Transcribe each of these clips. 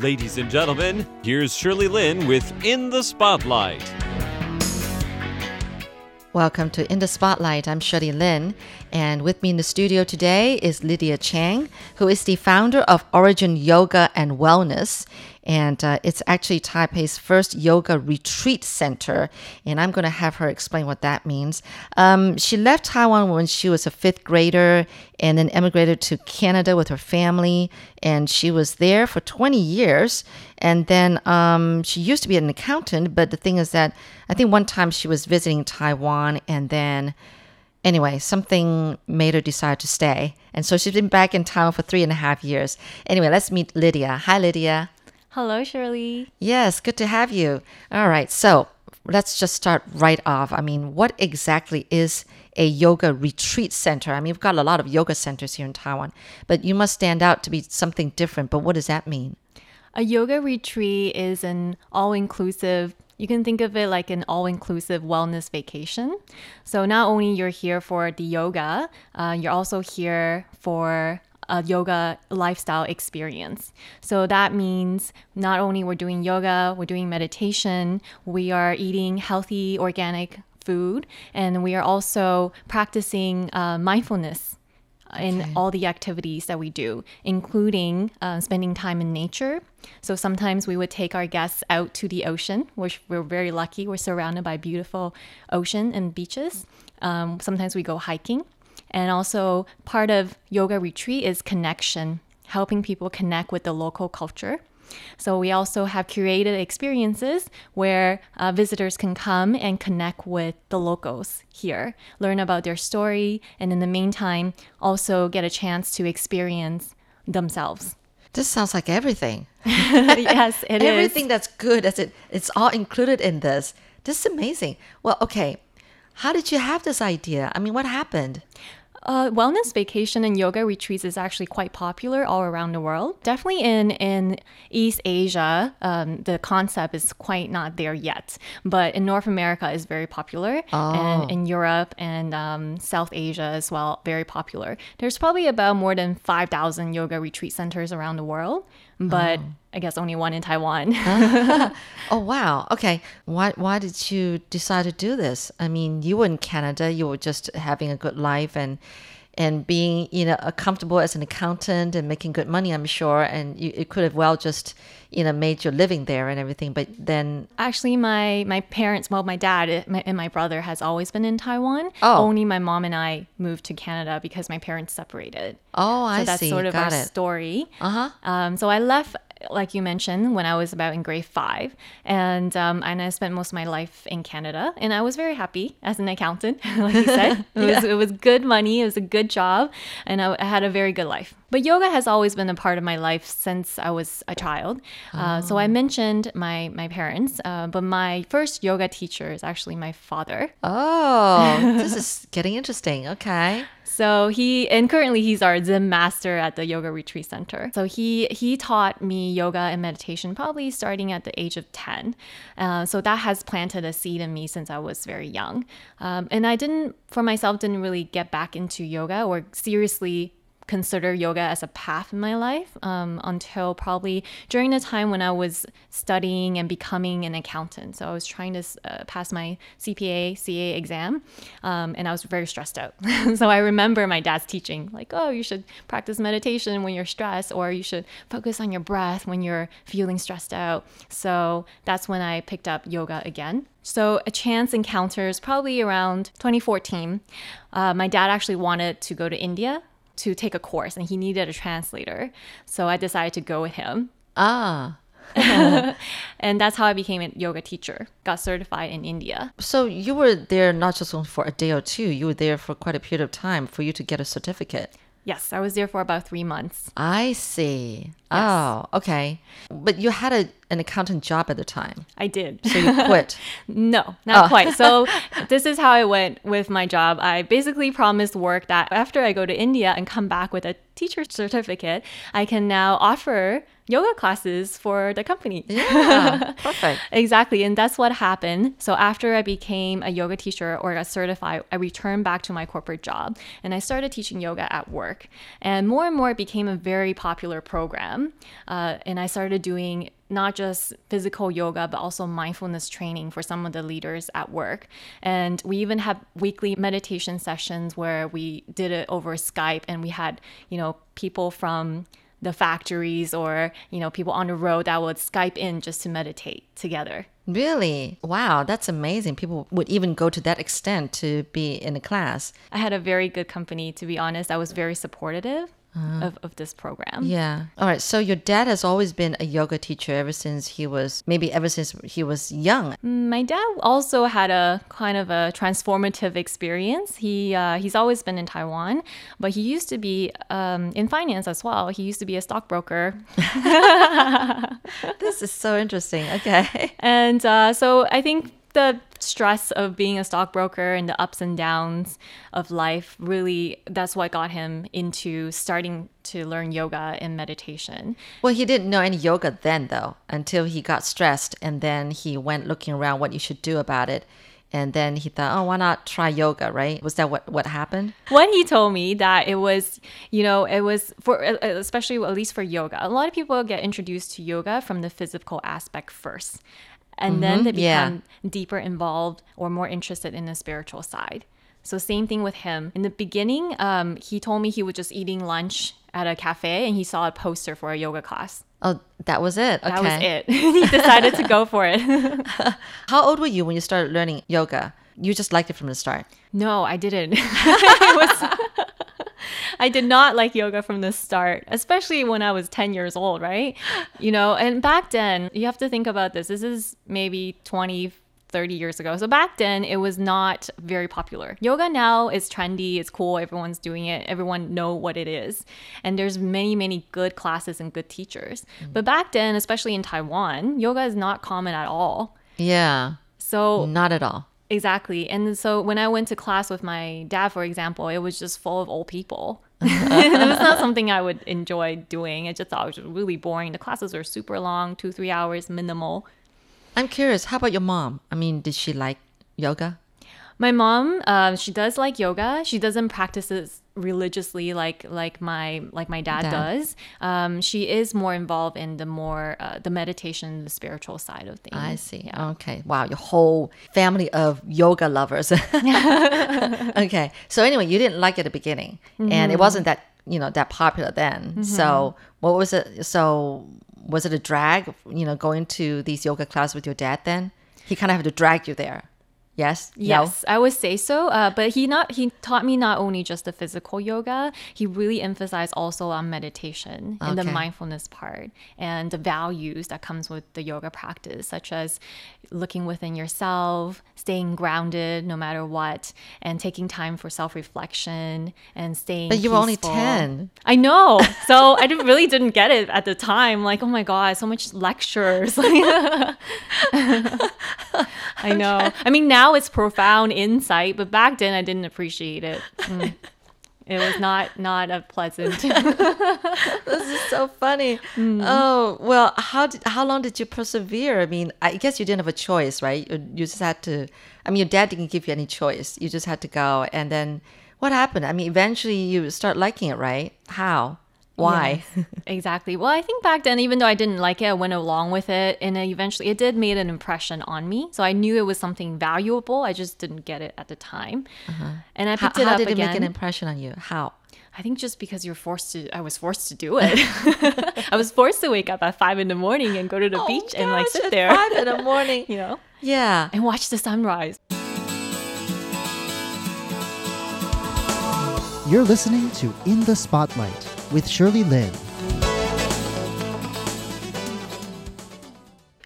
Ladies and gentlemen, here's Shirley Lin with In the Spotlight. Welcome to In the Spotlight. I'm Shirley Lin, and with me in the studio today is Lydia Chang, who is the founder of Origin Yoga and Wellness. And uh, it's actually Taipei's first yoga retreat center. And I'm going to have her explain what that means. Um, she left Taiwan when she was a fifth grader and then emigrated to Canada with her family. And she was there for 20 years. And then um, she used to be an accountant. But the thing is that I think one time she was visiting Taiwan and then anyway, something made her decide to stay. And so she's been back in town for three and a half years. Anyway, let's meet Lydia. Hi, Lydia. Hello, Shirley. Yes, good to have you. All right, so let's just start right off. I mean, what exactly is a yoga retreat center? I mean, we've got a lot of yoga centers here in Taiwan, but you must stand out to be something different. But what does that mean? A yoga retreat is an all inclusive you can think of it like an all-inclusive wellness vacation. So not only you're here for the yoga, uh, you're also here for a yoga lifestyle experience. So that means not only we're doing yoga, we're doing meditation, we are eating healthy organic food, and we are also practicing uh, mindfulness in Okay. all the activities that we do, including uh, spending time in nature. So sometimes we would take our guests out to the ocean, which we're very lucky. We're surrounded by beautiful ocean and beaches. Um, sometimes we go hiking. And also, part of yoga retreat is connection, helping people connect with the local culture. So, we also have curated experiences where uh, visitors can come and connect with the locals here, learn about their story, and in the meantime, also get a chance to experience themselves. This sounds like everything. yes, it is. everything that's good, as it it's all included in this. This is amazing. Well, okay. How did you have this idea? I mean, what happened? Uh, wellness vacation and yoga retreats is actually quite popular all around the world. Definitely in in East Asia, um, the concept is quite not there yet. But in North America, is very popular, and in Europe and um, South Asia as well, very popular. There's probably about more than five thousand yoga retreat centers around the world, but oh. I guess only one in Taiwan. Oh wow. Okay. Why why did you decide to do this? I mean, you were in Canada, you were just having a good life and and being, you know, comfortable as an accountant and making good money, I'm sure, and you it could have well just, you know, made your living there and everything. But then Actually, my my parents, well, my dad uh, and my brother has always been in Taiwan. Oh. Only my mom and I moved to Canada because my parents separated. oh, I see. so that's see. sort of Got our it. story. Uh-huh. Um, so I left, like you mentioned, when I was about in grade five, and um, and I spent most of my life in Canada, and I was very happy as an accountant, like you said. It was it was good money, it was a good job, and I, I had a very good life. But yoga has always been a part of my life since I was a child. Uh, so I mentioned my my parents, uh, but my first yoga teacher is actually my father. Oh, this is getting interesting. Okay. So he and currently he's our Zen master at the Yoga Retreat Center. So he he taught me yoga and meditation probably starting at the age of ten. Uh, so that has planted a seed in me since I was very young. Um, and I didn't for myself didn't really get back into yoga or seriously consider yoga as a path in my life um, until probably during the time when I was studying and becoming an accountant. So I was trying to uh, pass my CPA, CA exam, um, and I was very stressed out. so I remember my dad's teaching, like, oh, you should practice meditation when you're stressed, or you should focus on your breath when you're feeling stressed out. So that's when I picked up yoga again. So a chance encounters probably around 2014. Uh, my dad actually wanted to go to India to take a course and he needed a translator. So I decided to go with him. Ah. And that's how I became a yoga teacher, got certified in India. So you were there not just for a day or two, you were there for quite a period of time for you to get a certificate. Yes, I was there for about three months. I see. Oh, okay. But you had a an accountant job at the time. I did. So you quit. No, not Oh. quite. So this is how I went with my job. I basically promised work that after I go to India and come back with a teacher certificate, I can now offer yoga classes for the company. yeah. Perfect. Exactly. And that's what happened. So after I became a yoga teacher or got certified, I returned back to my corporate job and I started teaching yoga at work. And more and more, it became a very popular program. Uh, and I started doing not just physical yoga, but also mindfulness training for some of the leaders at work. And we even have weekly meditation sessions where we did it over Skype and we had, you know, people from the factories or you know people on the road that would skype in just to meditate together Really? Wow, that's amazing. People would even go to that extent to be in a class. i had a very good company to be honest i was very supportive of, of this program Yeah. All right. So your dad has always been a yoga teacher ever since he was, maybe ever since he was young. my dad also had a kind of a transformative experience he uh, he's always been in taiwan but he used to be um, in finance as well he used to be a stockbroker This is so interesting. Okay. And uh, so I think the stress of being a stockbroker and the ups and downs of life really that's what got him into starting to learn yoga and meditation. Well, he didn't know any yoga then, though, until he got stressed and then he went looking around what you should do about it. And then he thought, oh, why not try yoga, right? Was that what, what happened? When he told me that it was, you know, it was for especially at least for yoga. A lot of people get introduced to yoga from the physical aspect first. And then they yeah. become deeper involved or more interested in the spiritual side. So same thing with him. In the beginning, um, he told me he was just eating lunch at a cafe and he saw a poster for a yoga class. Oh, that was it. Okay. That was it. he decided to go for it. How old were you when you started learning yoga? You just liked it from the start. No, I didn't. It was- I did not like yoga from the start, especially when I was 10 years old, right? You know, and back then, you have to think about this. This is maybe 20, 30 years ago. So back then, it was not very popular. Yoga now is trendy, it's cool, everyone's doing it, everyone know what it is. And there's many, many good classes and good teachers. Mm. But back then, especially in Taiwan, yoga is not common at all. Yeah. So Not at all. Exactly. And so when I went to class with my dad, for example, it was just full of old people. It was not something I would enjoy doing. I just thought it was really boring. The classes were super long, two, three hours, minimal. I'm curious, how about your mom? I mean, did she like yoga? My mom, uh, she does like yoga. She doesn't practice it religiously like like my like my dad, Dad. does. Um, she is more involved in the more uh, the meditation, the spiritual side of things. I see. Okay. Wow. Your whole family of yoga lovers. okay. So anyway, you didn't like it at the beginning, and it wasn't that you know that popular then. So what was it? So was it a drag? You know, going to these yoga classes with your dad? Then he kind of had to drag you there. Yes. No? Yes, I would say so. Uh, but he not he taught me not only just the physical yoga. He really emphasized also on meditation and the mindfulness part and the values that comes with the yoga practice, such as looking within yourself, staying grounded no matter what, and taking time for self reflection and staying. But you were only 10. I know. So I didn't, really didn't get it at the time. Like, oh my god, so much lectures. I know. I mean, now it's profound insight, but back then I didn't appreciate it. Mm. It was not not a pleasant. This is so funny. Oh well, how did how long did you persevere? I mean, I guess you didn't have a choice, right? You you just had to. I mean, your dad didn't give you any choice. You just had to go, and then what happened? I mean, eventually you start liking it, right? How? Why? Yes, exactly. Well, I think back then, even though I didn't like it, I went along with it, and then eventually it did made an impression on me. So I knew it was something valuable. I just didn't get it at the time, uh-huh. and I How, picked it how up did it again. make an impression on you? How? I think just because you're forced to, I was forced to do it. I was forced to wake up at five in the morning and go to the oh, beach and like Oh, gosh, sit at there, five in the morning. you know, Yeah. and watch the sunrise. You're listening to In the Spotlight with Shirley Lin.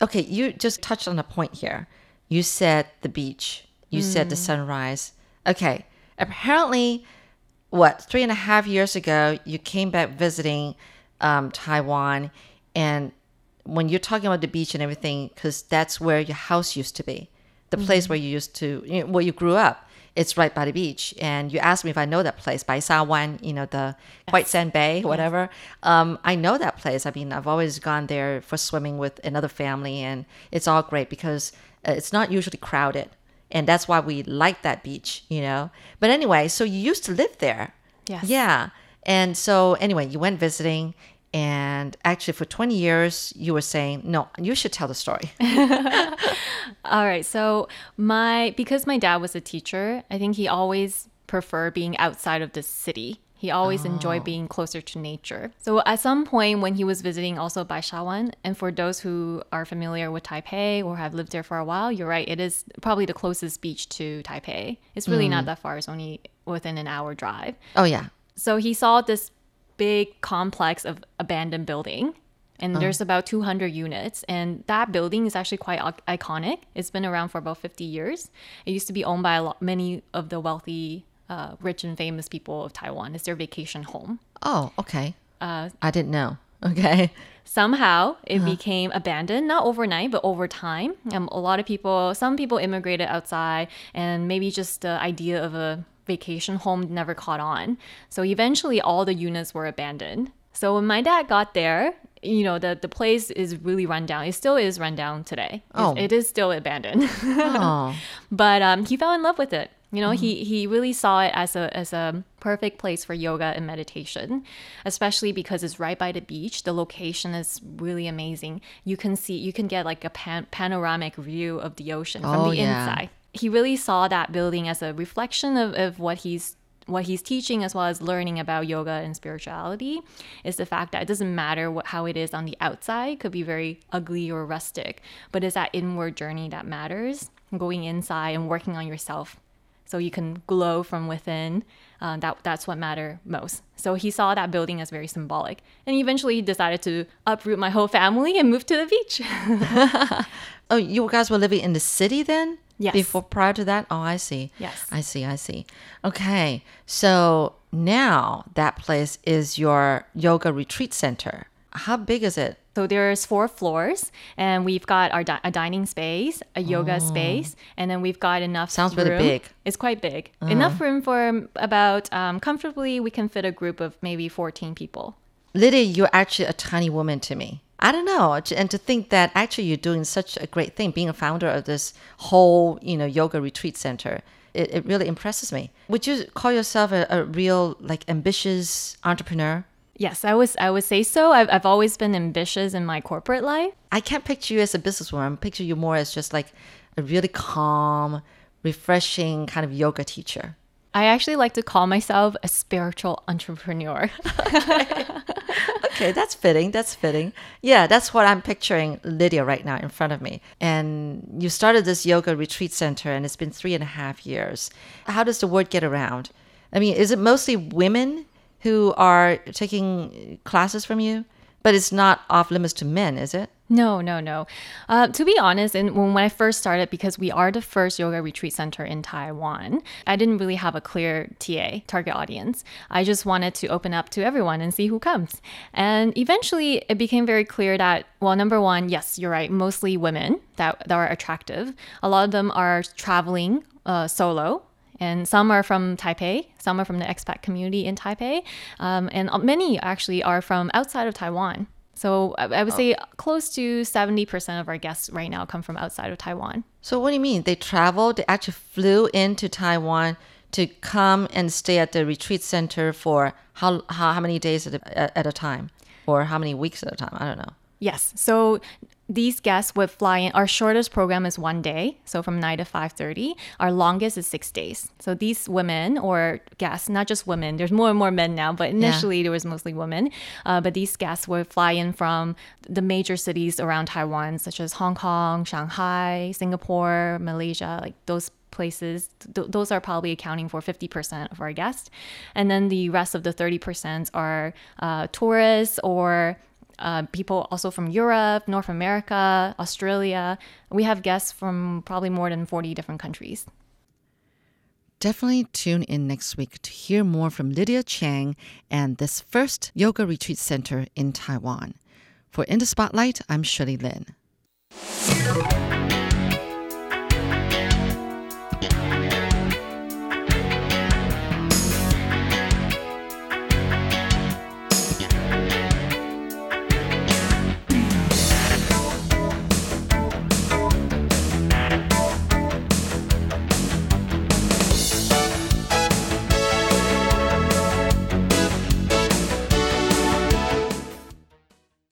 Okay, you just touched on a point here. You said the beach. You said the sunrise. Okay, apparently, what three and a half years ago, you came back visiting um, Taiwan, and when you're talking about the beach and everything, because that's where your house used to be, the place where you used to, you know, where you grew up. It's right by the beach. And you asked me if I know that place, Bai Sa Wan, you know, the White Sand Bay, whatever. Um, I know that place. I mean, I've always gone there for swimming with another family, and it's all great because uh, it's not usually crowded. And that's why we like that beach, you know. But anyway, so you used to live there. Yes. Yeah. And so anyway, you went visiting and actually for 20 years you were saying, "No, you should tell the story." All right. So my because my dad was a teacher, I think he always preferred being outside of the city. He always enjoyed oh. being closer to nature. So at some point when he was visiting also Baishawan, and for those who are familiar with Taipei or have lived there for a while, you're right, it is probably the closest beach to Taipei. It's really not hmm. that far, it's only within an hour drive. oh yeah. So he saw this big complex of abandoned building. And there's about 200 units. And that building is actually quite iconic. It's been around for about 50 years. It used to be owned by a lot, many of the wealthy, uh, rich, and famous people of Taiwan. It's their vacation home. Oh, okay. Uh, I didn't know. Okay. Somehow it became abandoned, not overnight, but over time. Um, a lot of people, some people immigrated outside, and maybe just the idea of a vacation home never caught on. So eventually, all the units were abandoned. So when my dad got there, you know, the, the place is really run down. It still is run down today. Oh. it is still abandoned. Oh. but um, he fell in love with it. You know, he he really saw it as a as a perfect place for yoga and meditation, especially because it's right by the beach. The location is really amazing. You can see you can get like a pan- panoramic view of the ocean from Oh, the yeah. inside. He really saw that building as a reflection of, of what he's what he's teaching as well as learning about yoga and spirituality is the fact that it doesn't matter what, how it is on the outside could be very ugly or rustic but it's that inward journey that matters going inside and working on yourself so you can glow from within uh, that that's what matter most so he saw that building as very symbolic and eventually he decided to uproot my whole family and move to the beach Oh, you guys were living in the city then? Yes. Before prior to that? Oh, I see. Yes. I see. I see. Okay. So now that place is your yoga retreat center. How big is it? So there's four floors, and we've got our di- a dining space, a yoga space, and then we've got enough. Oh. Sounds really big. It's quite big. Enough room for about um, comfortably we can fit a group of maybe 14 people. Lydia, you're actually a tiny woman to me. I don't know, and to think that actually you're doing such a great thing, being a founder of this whole, you know, yoga retreat center. It, it really impresses me. Would you call yourself a, a real, like, ambitious entrepreneur? Yes, I was. I would say so. I've, I've always been ambitious in my corporate life. I can't picture you as a businesswoman. I picture you more as just like a really calm, refreshing kind of yoga teacher. I actually like to call myself a spiritual entrepreneur. Okay, that's fitting. That's fitting. Yeah, that's what I'm picturing Lydia right now in front of me. And you started this yoga retreat center, and it's been three and a half years. How does the word get around? I mean, is it mostly women who are taking classes from you? But it's not off limits to men, is it? No, no, no. Uh, to be honest, and when, when I first started, because we are the first yoga retreat center in Taiwan, I didn't really have a clear TA, target audience. I just wanted to open up to everyone and see who comes. And eventually it became very clear that, well, number one, yes, you're right, mostly women that, that are attractive. A lot of them are traveling uh, solo and some are from Taipei, some are from the expat community in Taipei, um, and many actually are from outside of Taiwan. So I, I would oh. say close to 70% of our guests right now come from outside of Taiwan. So what do you mean? They traveled, they actually flew into Taiwan to come and stay at the retreat center for how, how, how many days at a, at a time? Or how many weeks at a time? I don't know. Yes. So these guests would fly in. Our shortest program is one day, so from nine to five thirty. Our longest is six days. So these women or guests, not just women. There's more and more men now, but initially there was mostly women. Uh, but these guests would fly in from the major cities around Taiwan, such as Hong Kong, Shanghai, Singapore, Malaysia, like those places th- those are probably accounting for 50% of our guests and then the rest of the 30% are uh, tourists or uh, people also from Europe, North America, Australia. We have guests from probably more than 40 different countries. Definitely tune in next week to hear more from Lydia Chang and this first yoga retreat center in Taiwan. For In the Spotlight, I'm Shirley Lin.